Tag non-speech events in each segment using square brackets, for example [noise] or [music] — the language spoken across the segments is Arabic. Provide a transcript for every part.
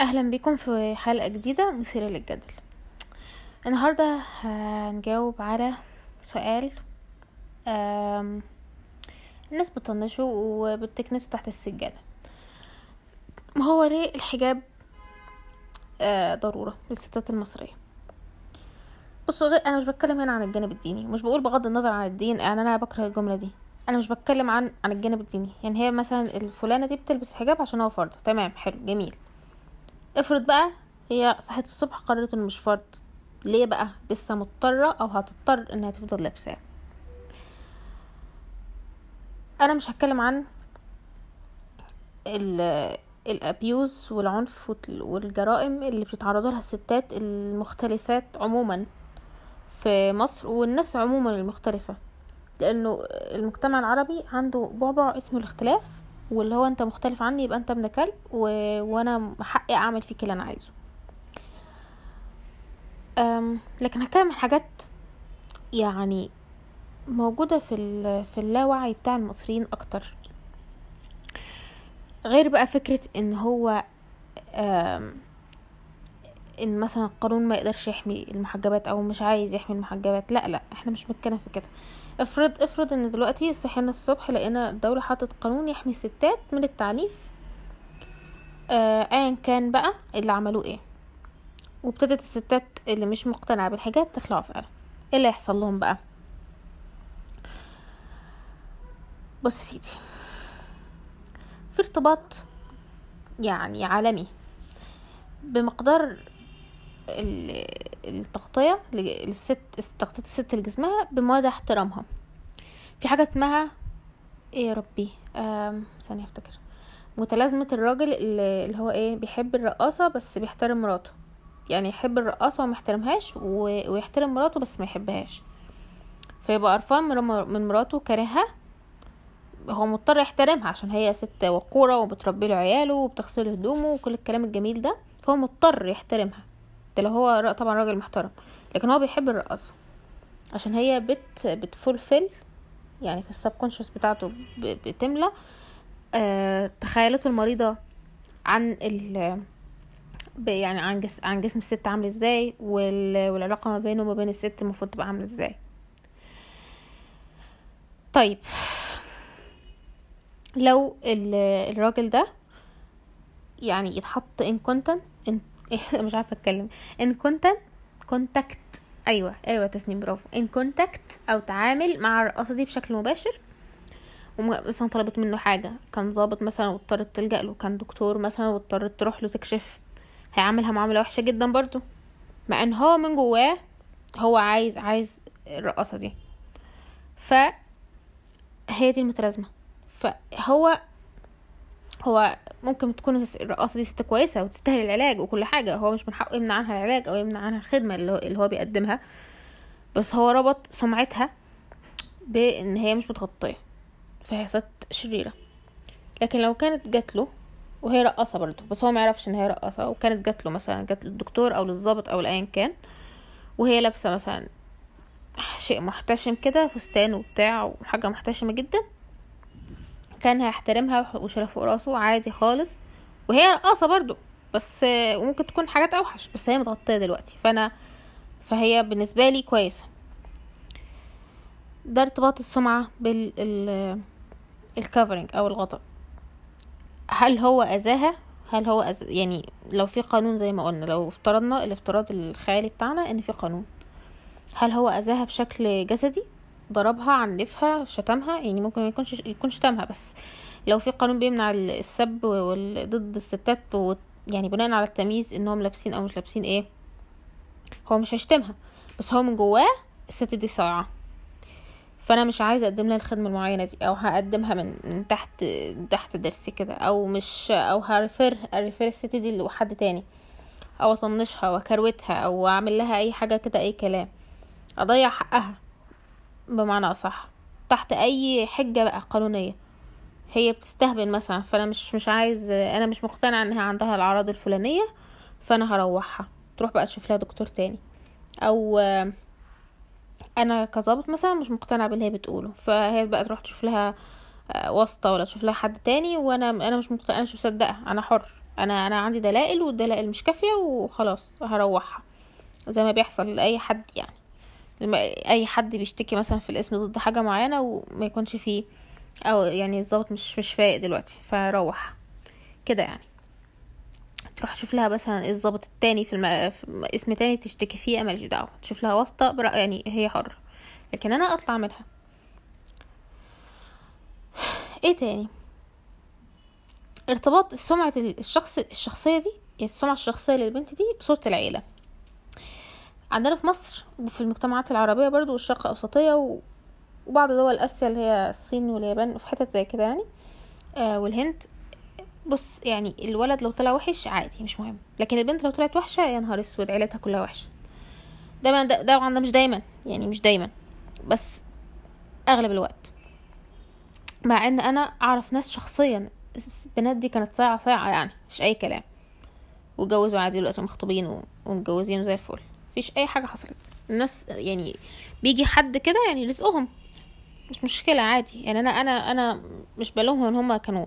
أهلا بكم في حلقة جديدة مثيرة للجدل. النهاردة هنجاوب على سؤال الناس بتطنشه وبتكنسه تحت السجادة. ما هو ليه الحجاب آه، ضرورة للستات المصرية؟ بصوا أنا مش بتكلم هنا عن الجانب الديني مش بقول بغض النظر عن الدين يعني أنا بكره الجملة دي. أنا مش بتكلم عن عن الجانب الديني. يعني هي مثلا الفلانة دي بتلبس الحجاب عشان هو فرض تمام حلو جميل. افرض بقى هي صحت الصبح قررت إنه مش فرض ليه بقى؟ لسه مضطرة أو هتضطر إنها تفضل لابساه. أنا مش هتكلم عن ال الأبيوز والعنف وال- والجرائم اللي بتتعرضوا لها الستات المختلفات عموما. في مصر والناس عموما المختلفة لأنه المجتمع العربي عنده بعبع اسمه الاختلاف واللي هو أنت مختلف عني يبقى أنت ابن كلب و... وأنا حقي أعمل فيك اللي أنا عايزه. أم... لكن هتكلم عن حاجات يعني موجودة في ال... في اللاوعي بتاع المصريين أكتر. غير بقى فكرة إن هو أم... إن مثلا القانون ما يقدرش يحمي المحجبات أو مش عايز يحمي المحجبات. لا لا إحنا مش بنتكلم في كده. افرض افرض إن دلوقتي صحينا الصبح لقينا الدولة حطت قانون يحمي الستات من التعنيف آه، ايا كان بقى اللي عملوه إيه. وابتدت الستات اللي مش مقتنعة بالحجاب تخلعه فعلا. إيه اللي هيحصل لهم بقى؟ بص سيدي في ارتباط يعني عالمي بمقدار التغطية للست تغطية الست لجسمها بمدى احترامها. في حاجة اسمها إيه يا ربي؟ ثانية افتكر. متلازمة الراجل اللي هو إيه بيحب الرقاصة بس بيحترم مراته. يعني يحب الرقاصة وما يحترمهاش ويحترم مراته بس ما يحبهاش. فيبقى قرفان من مراته كارهها. هو مضطر يحترمها عشان هي ست وقورة وبتربي له عياله وبتغسل هدومه وكل الكلام الجميل ده. فهو مضطر يحترمها. ده لو هو طبعا راجل محترم لكن هو بيحب الرقاصة. عشان هي بت بتفولفل يعني في السبكونشس بتاعته بتملى آه تخيلاته المريضة عن ال يعني عن جسم عن جسم الست عامل إزاي وال... والعلاقة ما بينه وما بين الست المفروض تبقى عاملة إزاي. طيب لو ال... الراجل ده يعني يتحط in content [laughs] مش عارفة أتكلم. in content contact أيوه أيوه تسنيم برافو. in contact أو تعامل مع الرقاصة دي بشكل مباشر. ومثلا طلبت منه حاجة. كان ضابط مثلا واضطرت تلجأ له. كان دكتور مثلا واضطرت تروح له تكشف. هيعاملها معاملة وحشة جدا برضو. مع إن هو من جواه هو عايز عايز الرقاصة دي. ف هي دي المتلازمة. فهو هو ممكن تكون الرقاصة دي ست كويسة وتستاهل العلاج وكل حاجة هو مش من حقه يمنع عنها العلاج أو يمنع عنها الخدمة اللي هو, بيقدمها. بس هو ربط سمعتها بإن هي مش متغطية فهي ست شريرة. لكن لو كانت جات له وهي رقاصة برضه بس هو ما يعرفش إن هي رقاصة وكانت جات له مثلا جات للدكتور أو للضابط أو لايا كان وهي لابسة مثلا شيء محتشم كده فستان وبتاع وحاجة محتشمة جدا كان هيحترمها فوق راسه عادي خالص. وهي رقاصة برضو بس ممكن تكون حاجات أوحش بس هي متغطية دلوقتي فانا فهي بالنسبة لي كويسة. ده ارتباط السمعة بال أو الغطاء. هل هو أذاها؟ هل هو أز... يعني لو في قانون زي ما قلنا لو افترضنا الافتراض الخيالي بتاعنا إن في قانون. هل هو أذاها بشكل جسدي؟ ضربها عنفها شتمها يعني ممكن يكونش يكون شتمها بس لو في قانون بيمنع ال- السب ضد الستات. يعني بناء على التمييز إنهم لابسين أو مش لابسين إيه هو مش هيشتمها بس هو من جواه الست دي صايعة فأنا مش عايزة أقدم لها الخدمة المعينة دي أو هقدمها من من تحت من تحت ضرسي كده أو مش أو هرفر ارفر الست دي لحد تاني أو أطنشها وأكروتها أو أعمل لها أي حاجة كده أي كلام أضيع حقها بمعنى أصح تحت أي حجة بقى قانونية. هي بتستهبل مثلا فأنا مش مش عايز أنا مش مقتنع إنها عندها الأعراض الفلانية فأنا هروحها. تروح بقى تشوف لها دكتور تاني. آه، أنا كظابط مثلا مش مقتنع باللي هي بتقوله. فهي بقى تروح تشوف لها واسطة ولا تشوف لها حد تاني وأنا أنا مش مقتنع أنا مش مصدقه أنا حر. أنا أنا عندي دلائل والدلائل مش كافية وخلاص هروحها. زي ما بيحصل لأي حد يعني. أي حد بيشتكي مثلا في الاسم ضد حاجة معينة وما يكونش فيه أو يعني الظابط مش مش فايق دلوقتي فروح. كده يعني. تروح تشوف لها مثلا الظابط التاني في, الم... في اسم تاني تشتكي فيه ماليش دعوة. تشوف لها واسطة برأ يعني هي حرة. لكن أنا أطلع منها. إيه تاني؟ ارتباط سمعة الشخص الشخصية دي يعني السمعة الشخصية للبنت دي بصورة العيلة. عندنا في مصر وفي المجتمعات العربية برضو والشرق الأوسطية. وبعض دول آسيا اللي هي الصين واليابان وفي حتت زي كده يعني. آه والهند. بص يعني الولد لو طلع وحش عادي مش مهم. لكن البنت لو طلعت وحشة يا نهار أسود عيلتها كلها وحشة. ده طبعا ده مش دايما يعني مش دايما. بس أغلب الوقت. مع إن أنا أعرف ناس شخصيا البنات دي كانت صايعة صايعة يعني مش أي كلام. وجوزوا عادي دلوقتي مخطوبين ومتجوزين زي الفل. مفيش أي حاجة حصلت. الناس يعني بيجي حد كده يعني رزقهم. مش مشكلة عادي. يعني أنا أنا أنا مش بلومهم إن هما كانوا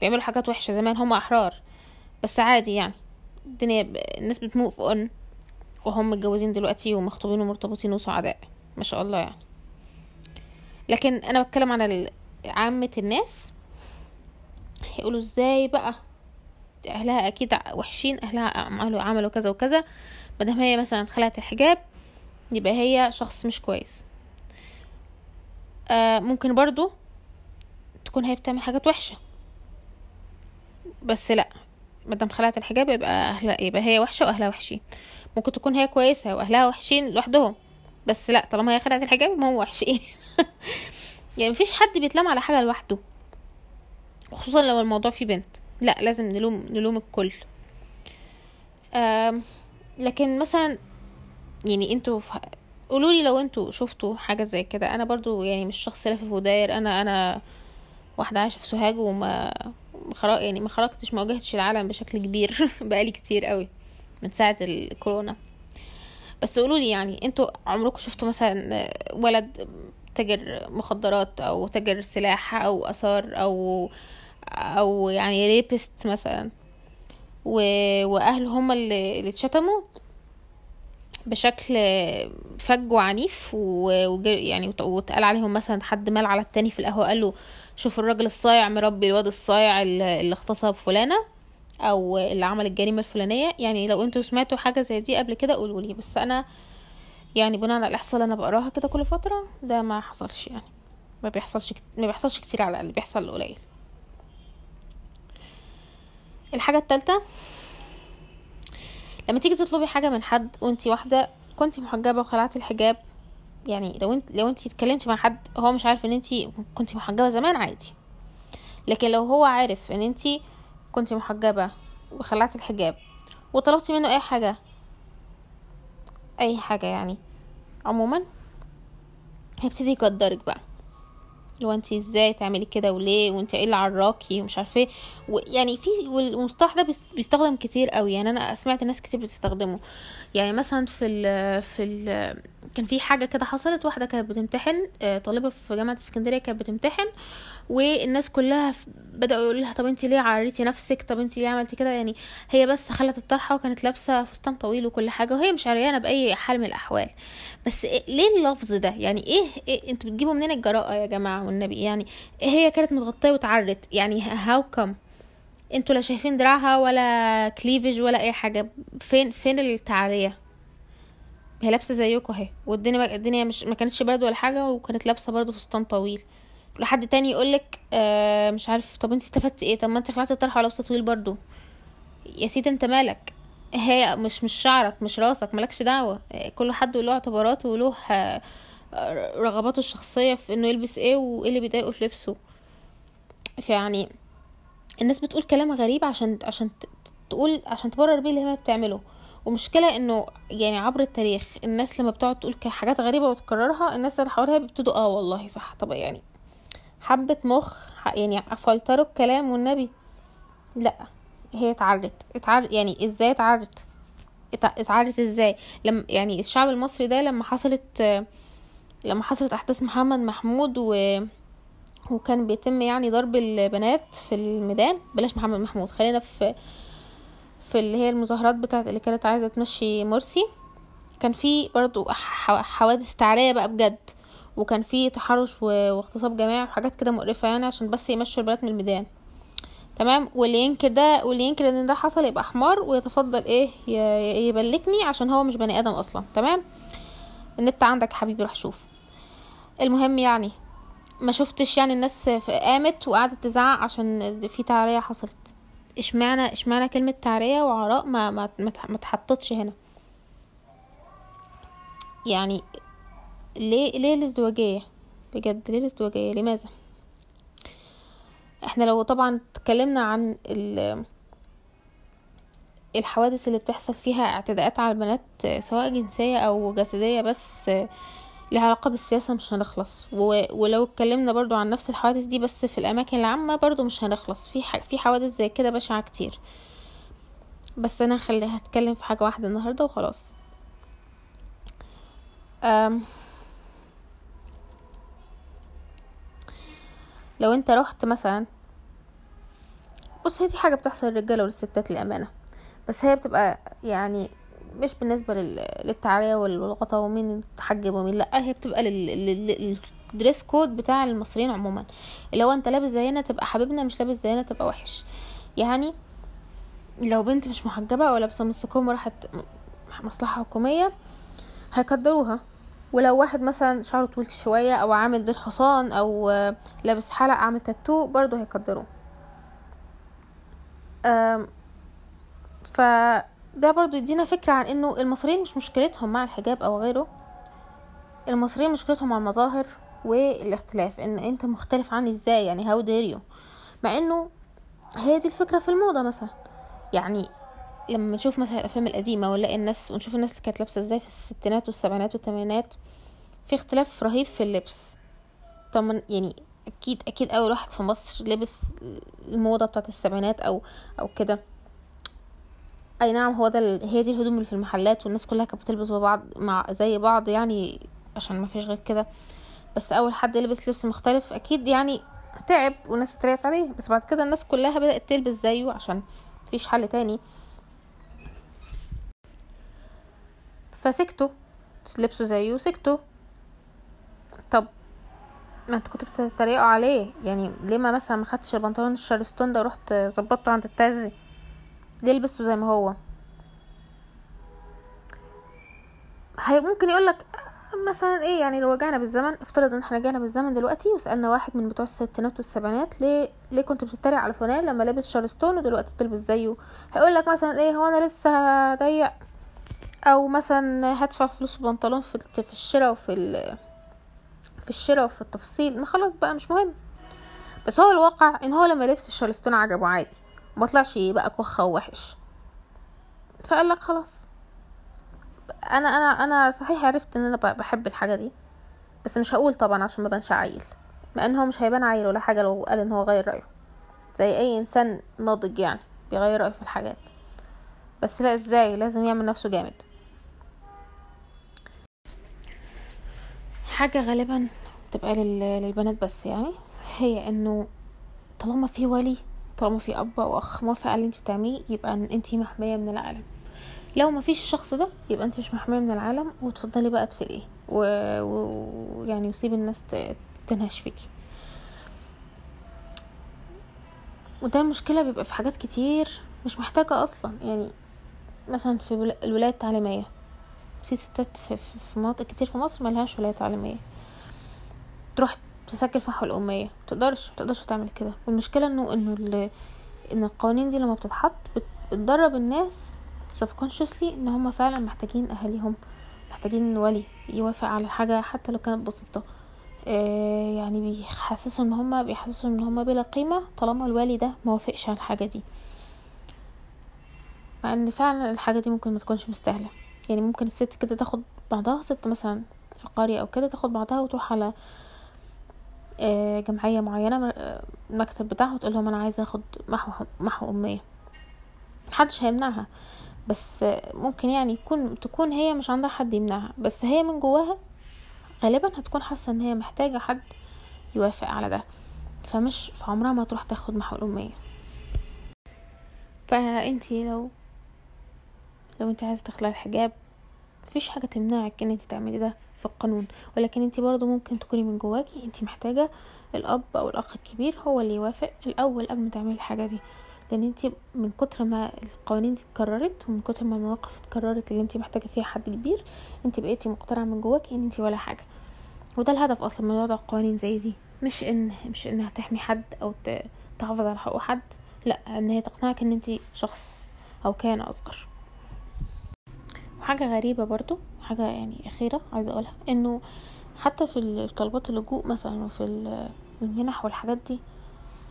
بيعملوا حاجات وحشة زمان هما أحرار. بس عادي يعني. الدنيا ب... الناس بتموف اون وهم متجوزين دلوقتي ومخطوبين ومرتبطين وسعداء. ما شاء الله يعني. لكن أنا بتكلم عن عامة الناس. يقولوا إزاي بقى؟ أهلها أكيد وحشين أهلها عملوا كذا وكذا. مادام هي مثلا خلعت الحجاب يبقى هي شخص مش كويس. آه ممكن برضو تكون هي بتعمل حاجات وحشة. بس لأ مادام خلعت الحجاب يبقى أهلها يبقى هي وحشة وأهلها وحشين. ممكن تكون هي كويسة وأهلها وحشين لوحدهم. بس لأ طالما هي خلعت الحجاب ما هو وحشين. [laughs] يعني مفيش حد بيتلام على حاجة لوحده. خصوصا لو الموضوع فيه بنت. لأ لازم نلوم نلوم الكل. لكن مثلا يعني أنتوا قولوا لي لو أنتوا شفتوا حاجة زي كده. أنا برضو يعني مش شخص لافف وداير أنا أنا واحدة عايشة في سوهاج وما خرا يعني ما خرجتش ما واجهتش العالم بشكل كبير [laughs] بقالي كتير قوي من ساعة الكورونا. بس قولوا لي يعني أنتوا عمركم شفتوا مثلا ولد تاجر مخدرات أو تاجر سلاح أو آثار أو أو يعني ريبست مثلا؟ و... واهله هم اللي, اتشتموا بشكل فج وعنيف ويعني واتقال عليهم مثلا حد مال على التاني في القهوة قال له شوف الراجل الصايع مربي الواد الصايع اللي اغتصب فلانة أو اللي عمل الجريمة الفلانية. يعني لو أنتوا سمعتوا حاجة زي دي قبل كده قولوا لي. بس أنا يعني بناء على الإحصاء اللي أنا بقراها كده كل فترة ده ما حصلش يعني. ما بيحصلش ما بيحصلش كتير على الأقل بيحصل قليل. الحاجة الثالثه لما تيجي تطلبي حاجة من حد وانتي واحدة كنتي محجبة وخلعتي الحجاب يعني لو انت لو انت اتكلمتي مع حد هو مش عارف ان انت كنتي محجبة زمان عادي. لكن لو هو عارف ان انت كنتي محجبة وخلعتي الحجاب وطلبتي منه أي حاجة أي حاجة يعني عموما هيبتدي يقدرك بقى. لو انت إزاي تعملي كده وليه وانت إيه اللي عراكي ومش عارفة إيه. يعني في والمصطلح ده بيستخدم كتير قوي. يعني أنا سمعت ناس كتير بتستخدمه. يعني مثلا في ال في ال كان في حاجة كده حصلت واحدة كانت بتمتحن آه، طالبة في جامعة اسكندرية كانت بتمتحن والناس كلها بدأوا يقولوا لها طب انت ليه عريتي نفسك؟ طب انت ليه عملتي كده؟ يعني هي بس خلت الطرحة وكانت لابسة فستان طويل وكل حاجة وهي مش عريانة بأي حال من الأحوال. بس إيه ليه اللفظ ده؟ يعني إيه, إيه أنتوا بتجيبوا منين الجراءة يا جماعة والنبي؟ يعني هي كانت متغطية وتعرت يعني هاو كم أنتوا لا شايفين دراعها ولا كليفج ولا أي حاجة. فين فين التعرية؟ هي لابسة زيكم أهي والدنيا الدنيا مش ما كانتش برد ولا حاجة وكانت لابسة برضو فستان طويل. لحد تاني يقولك آه مش عارف طب انت استفدتي إيه؟ طب ما انت خلعتي الطرحه ولابسه طويل برضو. يا سيدي انت مالك؟ هي مش مش شعرك مش راسك مالكش دعوة. كل حد له اعتباراته وله آه، رغباته الشخصية في إنه يلبس إيه وإيه اللي بيضايقه في لبسه. فيعني الناس بتقول كلام غريب عشان عشان تقول عشان تبرر بيه اللي هي بتعمله. ومشكلة إنه يعني عبر التاريخ الناس لما بتقعد تقول حاجات غريبة وتكررها الناس اللي حواليها بيبتدوا آه والله صح. طب يعني حبة مخ يعني فلتروا الكلام والنبي. لا هي اتعرت اتعرت يعني إزاي اتعرت اتعرت إزاي؟ لما يعني الشعب المصري ده لما حصلت لما حصلت أحداث محمد محمود و وكان بيتم يعني ضرب البنات في الميدان بلاش محمد محمود خلينا في في اللي هي المظاهرات بتاعت اللي كانت عايزة تمشي مرسي. كان في برضو حوادث تعرية بقى بجد. وكان في تحرش واغتصاب جماعي وحاجات كده مقرفة يعني عشان بس يمشوا البنات من الميدان. تمام؟ واللي ينكر ده واللي ينكر إن ده حصل يبقى حمار ويتفضل إيه يبلكني عشان هو مش بني آدم أصلا. تمام؟ النت عندك حبيبي روح شوف. المهم يعني ما شفتش يعني الناس قامت وقعدت تزعق عشان في تعرية حصلت. اشمعنى اشمعنى كلمة تعرية وعراء ما ما ما تحطتش هنا؟ يعني ليه ليه الازدواجية؟ بجد ليه الازدواجية؟ لماذا؟ إحنا لو طبعا اتكلمنا عن الحوادث اللي بتحصل فيها اعتداءات على البنات سواء جنسية أو جسدية بس لها علاقة بالسياسة مش هنخلص. ولو اتكلمنا برضو عن نفس الحوادث دي بس في الأماكن العامة برضو مش هنخلص. في في حوادث زي كده بشعة كتير. بس أنا خلي هتكلم في حاجة واحدة النهاردة وخلاص. أم لو انت رحت مثلا بص هي دي حاجة بتحصل للرجالة وللستات للأمانة. بس هي بتبقى يعني مش بالنسبة للتعرية والغطا ومين تحجب ومين لأ هي بتبقى لل dress code بتاع المصريين عموما. اللي هو انت لابس زينا تبقى حبيبنا مش لابس زينا تبقى وحش. يعني لو بنت مش محجبة أو نص كم وراحت مصلحة حكومية هيقدروها. ولو واحد مثلا شعره طويل شوية أو عامل ديل حصان أو لابس حلق عامل تاتو برضه هيقدروه. فده برضو يدينا فكرة عن إنه المصريين مش مشكلتهم مع الحجاب أو غيره. المصريين مشكلتهم مع المظاهر والاختلاف إن أنت مختلف عني إزاي؟ يعني هاو دير مع إنه هي دي الفكرة في الموضة مثلا. يعني لما نشوف مثلا الأفلام القديمة ونلاقي الناس ونشوف الناس اللي كانت لابسة إزاي في الستينات والسبعينات والثمانينات في اختلاف رهيب في اللبس. طبعا يعني أكيد أكيد أول واحد في مصر لبس الموضة بتاعت السبعينات أو أو كده. أي نعم هو ده هي دي الهدوم اللي في المحلات والناس كلها كانت بتلبس ببعض مع زي بعض يعني عشان ما فيش غير كده. بس أول حد يلبس لبس مختلف أكيد يعني تعب والناس اتريقت عليه. بس بعد كده الناس كلها بدأت تلبس زيه عشان مفيش حل تاني. فسكتوا. لبسوا زيه سكتوا طب ما انت كنت بتتريقوا عليه. يعني ليه ما مثلا ما خدتش البنطلون الشارستون ده ورحت ظبطته عند الترزي ليه لبسته زي ما هو؟ هي ممكن يقولك مثلا إيه يعني لو رجعنا بالزمن افترض إن إحنا رجعنا بالزمن دلوقتي وسألنا واحد من بتوع الستينات والسبعينات ليه ليه كنت بتتريق على فلان لما لابس شارستون ودلوقتي بتلبس زيه؟ هيقول لك مثلا إيه هو أنا لسه ضيق. أو مثلا هدفع فلوس البنطلون في في الشراء وفي في الشراء وفي التفصيل ما خلاص بقى مش مهم. بس هو الواقع إن هو لما لبس الشارستون عجبه عادي. ما طلعش بقى كخه ووحش فقال لك خلاص. أنا أنا أنا صحيح عرفت إن أنا بحب الحاجة دي. بس مش هقول طبعا عشان ما بانش عيل مع إن هو مش هيبان عيل ولا حاجة لو قال إن هو غير رأيه. زي أي إنسان ناضج يعني بيغير رأيه في الحاجات. بس لا إزاي؟ لازم يعمل نفسه جامد. حاجة غالبا تبقى للبنات بس يعني هي إنه طالما في ولي طالما في أب أو أخ موافق على اللي انت بتعمليه يبقى انت محمية من العالم. لو ما فيش الشخص ده يبقى انت مش محمية من العالم وتفضلي بقى تفرقي. ويعني و... يعني وسيب الناس تنهش فيكي. وده المشكلة بيبقى في حاجات كتير مش محتاجة أصلا. يعني مثلا في الولايه التعليمية. في ستات في, في مناطق كتير في مصر ملهاش ولايه تعليمية. تروح تسجل في محو الأمية. متقدرش متقدرش تعمل كده. والمشكلة إنه إنه إن القوانين دي لما بتتحط بتدرب الناس subconsciously إن هم فعلا محتاجين أهاليهم. محتاجين ولي يوافق على حاجة حتى لو كانت بسيطة. آه يعني بيحسسوا إن هما بيحسسوا إن هما بلا قيمة طالما الوالي ده موافقش على الحاجة دي. ان فعلا الحاجة دي ممكن ما تكونش مستاهلة. يعني ممكن الست كده تاخد بعضها ست مثلا في قرية أو كده تاخد بعضها وتروح على آه، جمعية معينة آه، المكتب بتاعها وتقول لهم أنا عايزة آخد محو محو أمية. محدش هيمنعها. بس ممكن يعني يكون تكون هي مش عندها حد يمنعها. بس هي من جواها غالبا هتكون حاسة إن هي محتاجة حد يوافق على ده. فمش في عمرها ما تروح تاخد محو الأمية. فأنتي لو لو انت عايزة تخلعي الحجاب مفيش حاجة تمنعك ان انت تعملي ده في القانون. ولكن انت برضو ممكن تكوني من جواكي انت محتاجة الأب أو الأخ الكبير هو اللي يوافق الأول قبل ما تعملي الحاجة دي. لأن انت من كتر ما القوانين دي اتكررت ومن كتر ما المواقف اتكررت اللي انت محتاجة فيها حد كبير انت بقيتي مقتنعة من جواكي ان انت ولا حاجة. وده الهدف أصلا من وضع قوانين زي دي. مش إن مش إنها تحمي حد أو تحافظ على حقوق حد لأ إن هي تقنعك إن انت شخص أو كائن أصغر. وحاجة غريبة برضو حاجة يعني أخيرة عايزة أقولها إنه حتى في طلبات اللجوء مثلا وفي المنح والحاجات دي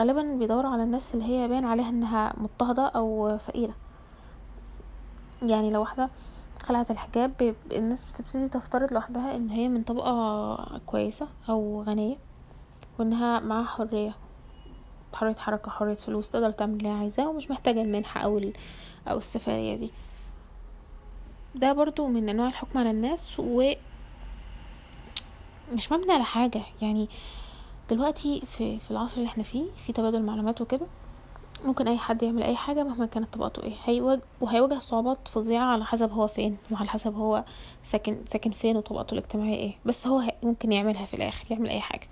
غالبا بيدوروا على الناس اللي هي باين عليها إنها مضطهدة أو فقيرة. يعني لو واحدة خلعت الحجاب الناس بتبتدي تفترض لوحدها إن هي من طبقة كويسة أو غنية وإنها معاها حرية حرية حركة حرية فلوس تقدر تعمل اللي عايزاه ومش محتاجة المنحة أو أو السفرية دي. ده برضو من أنواع الحكم على الناس و مش مبني على حاجة. يعني دلوقتي في, في العصر اللي إحنا فيه في تبادل معلومات وكده ممكن أي حد يعمل أي حاجة مهما كانت طبقته إيه. هيواجه وهيواجه صعوبات فظيعة على حسب هو فين وعلى حسب هو ساكن ساكن فين وطبقته الاجتماعية إيه. بس هو ممكن يعملها في الآخر يعمل أي حاجة.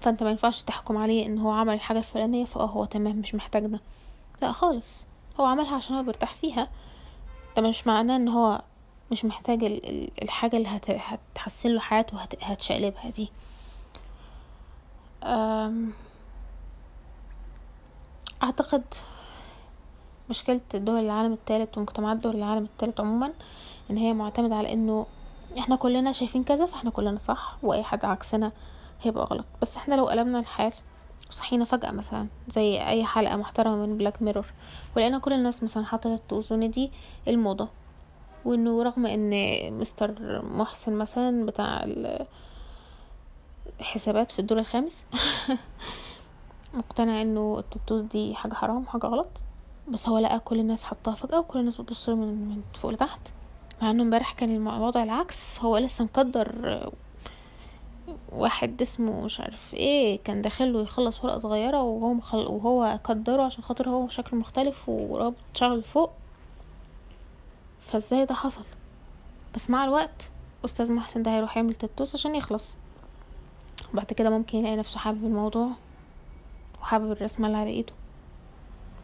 فأنت ما ينفعش تحكم عليه إن هو عمل الحاجة الفلانية فآه هو تمام مش محتاج ده لأ خالص. هو عملها عشان هو بيرتاح فيها. ده مش معناه إن هو مش محتاج الحاجة اللي هتحسن له حياته وهتشقلبها دي. أعتقد مشكلة دول العالم الثالث ومجتمعات دول العالم الثالث عموما إن هي معتمدة على إنه إحنا كلنا شايفين كذا فإحنا كلنا صح وأي حد عكسنا هيبقى غلط. بس إحنا لو قلبنا الحال وصحينا فجأة مثلا زي أي حلقة محترمة من بلاك ميرور ولقينا كل الناس مثلا حطت التوزون دي الموضة. وإنه رغم إن مستر محسن مثلا بتاع الحسابات في الدور الخامس [laughs] مقتنع إنه التوز دي حاجة حرام وحاجة غلط. بس هو لقى كل الناس حطاها فجأة وكل الناس بتبص من, من فوق لتحت. مع إنه امبارح كان الوضع العكس. هو لسه مقدر واحد اسمه مش عارف إيه كان داخله يخلص ورقة صغيرة وهو مخل... وهو قدره عشان خاطر هو شكله مختلف ورابط شعره لفوق. فازاي ده حصل؟ بس مع الوقت أستاذ محسن ده هيروح يعمل تاتوس عشان يخلص. وبعد كده ممكن يلاقي نفسه حابب الموضوع وحابب الرسمة اللي على إيده.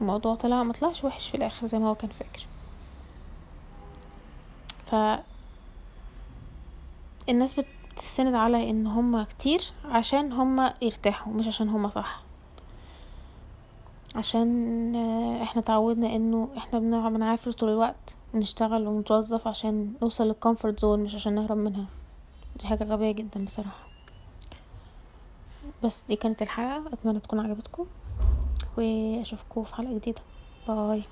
الموضوع طلع مطلعش وحش في الآخر زي ما هو كان فاكر. ف الناس بتستند على إن هما كتير عشان هما يرتاحوا مش عشان هما صح. عشان إحنا تعودنا إنه إحنا بنعافر طول الوقت نشتغل ونتوظف عشان نوصل لل comfort zone مش عشان نهرب منها. دي حاجة غبية جدا بصراحة. بس دي كانت الحلقة أتمنى تكون عجبتكم وأشوفكم في حلقة جديدة. bye.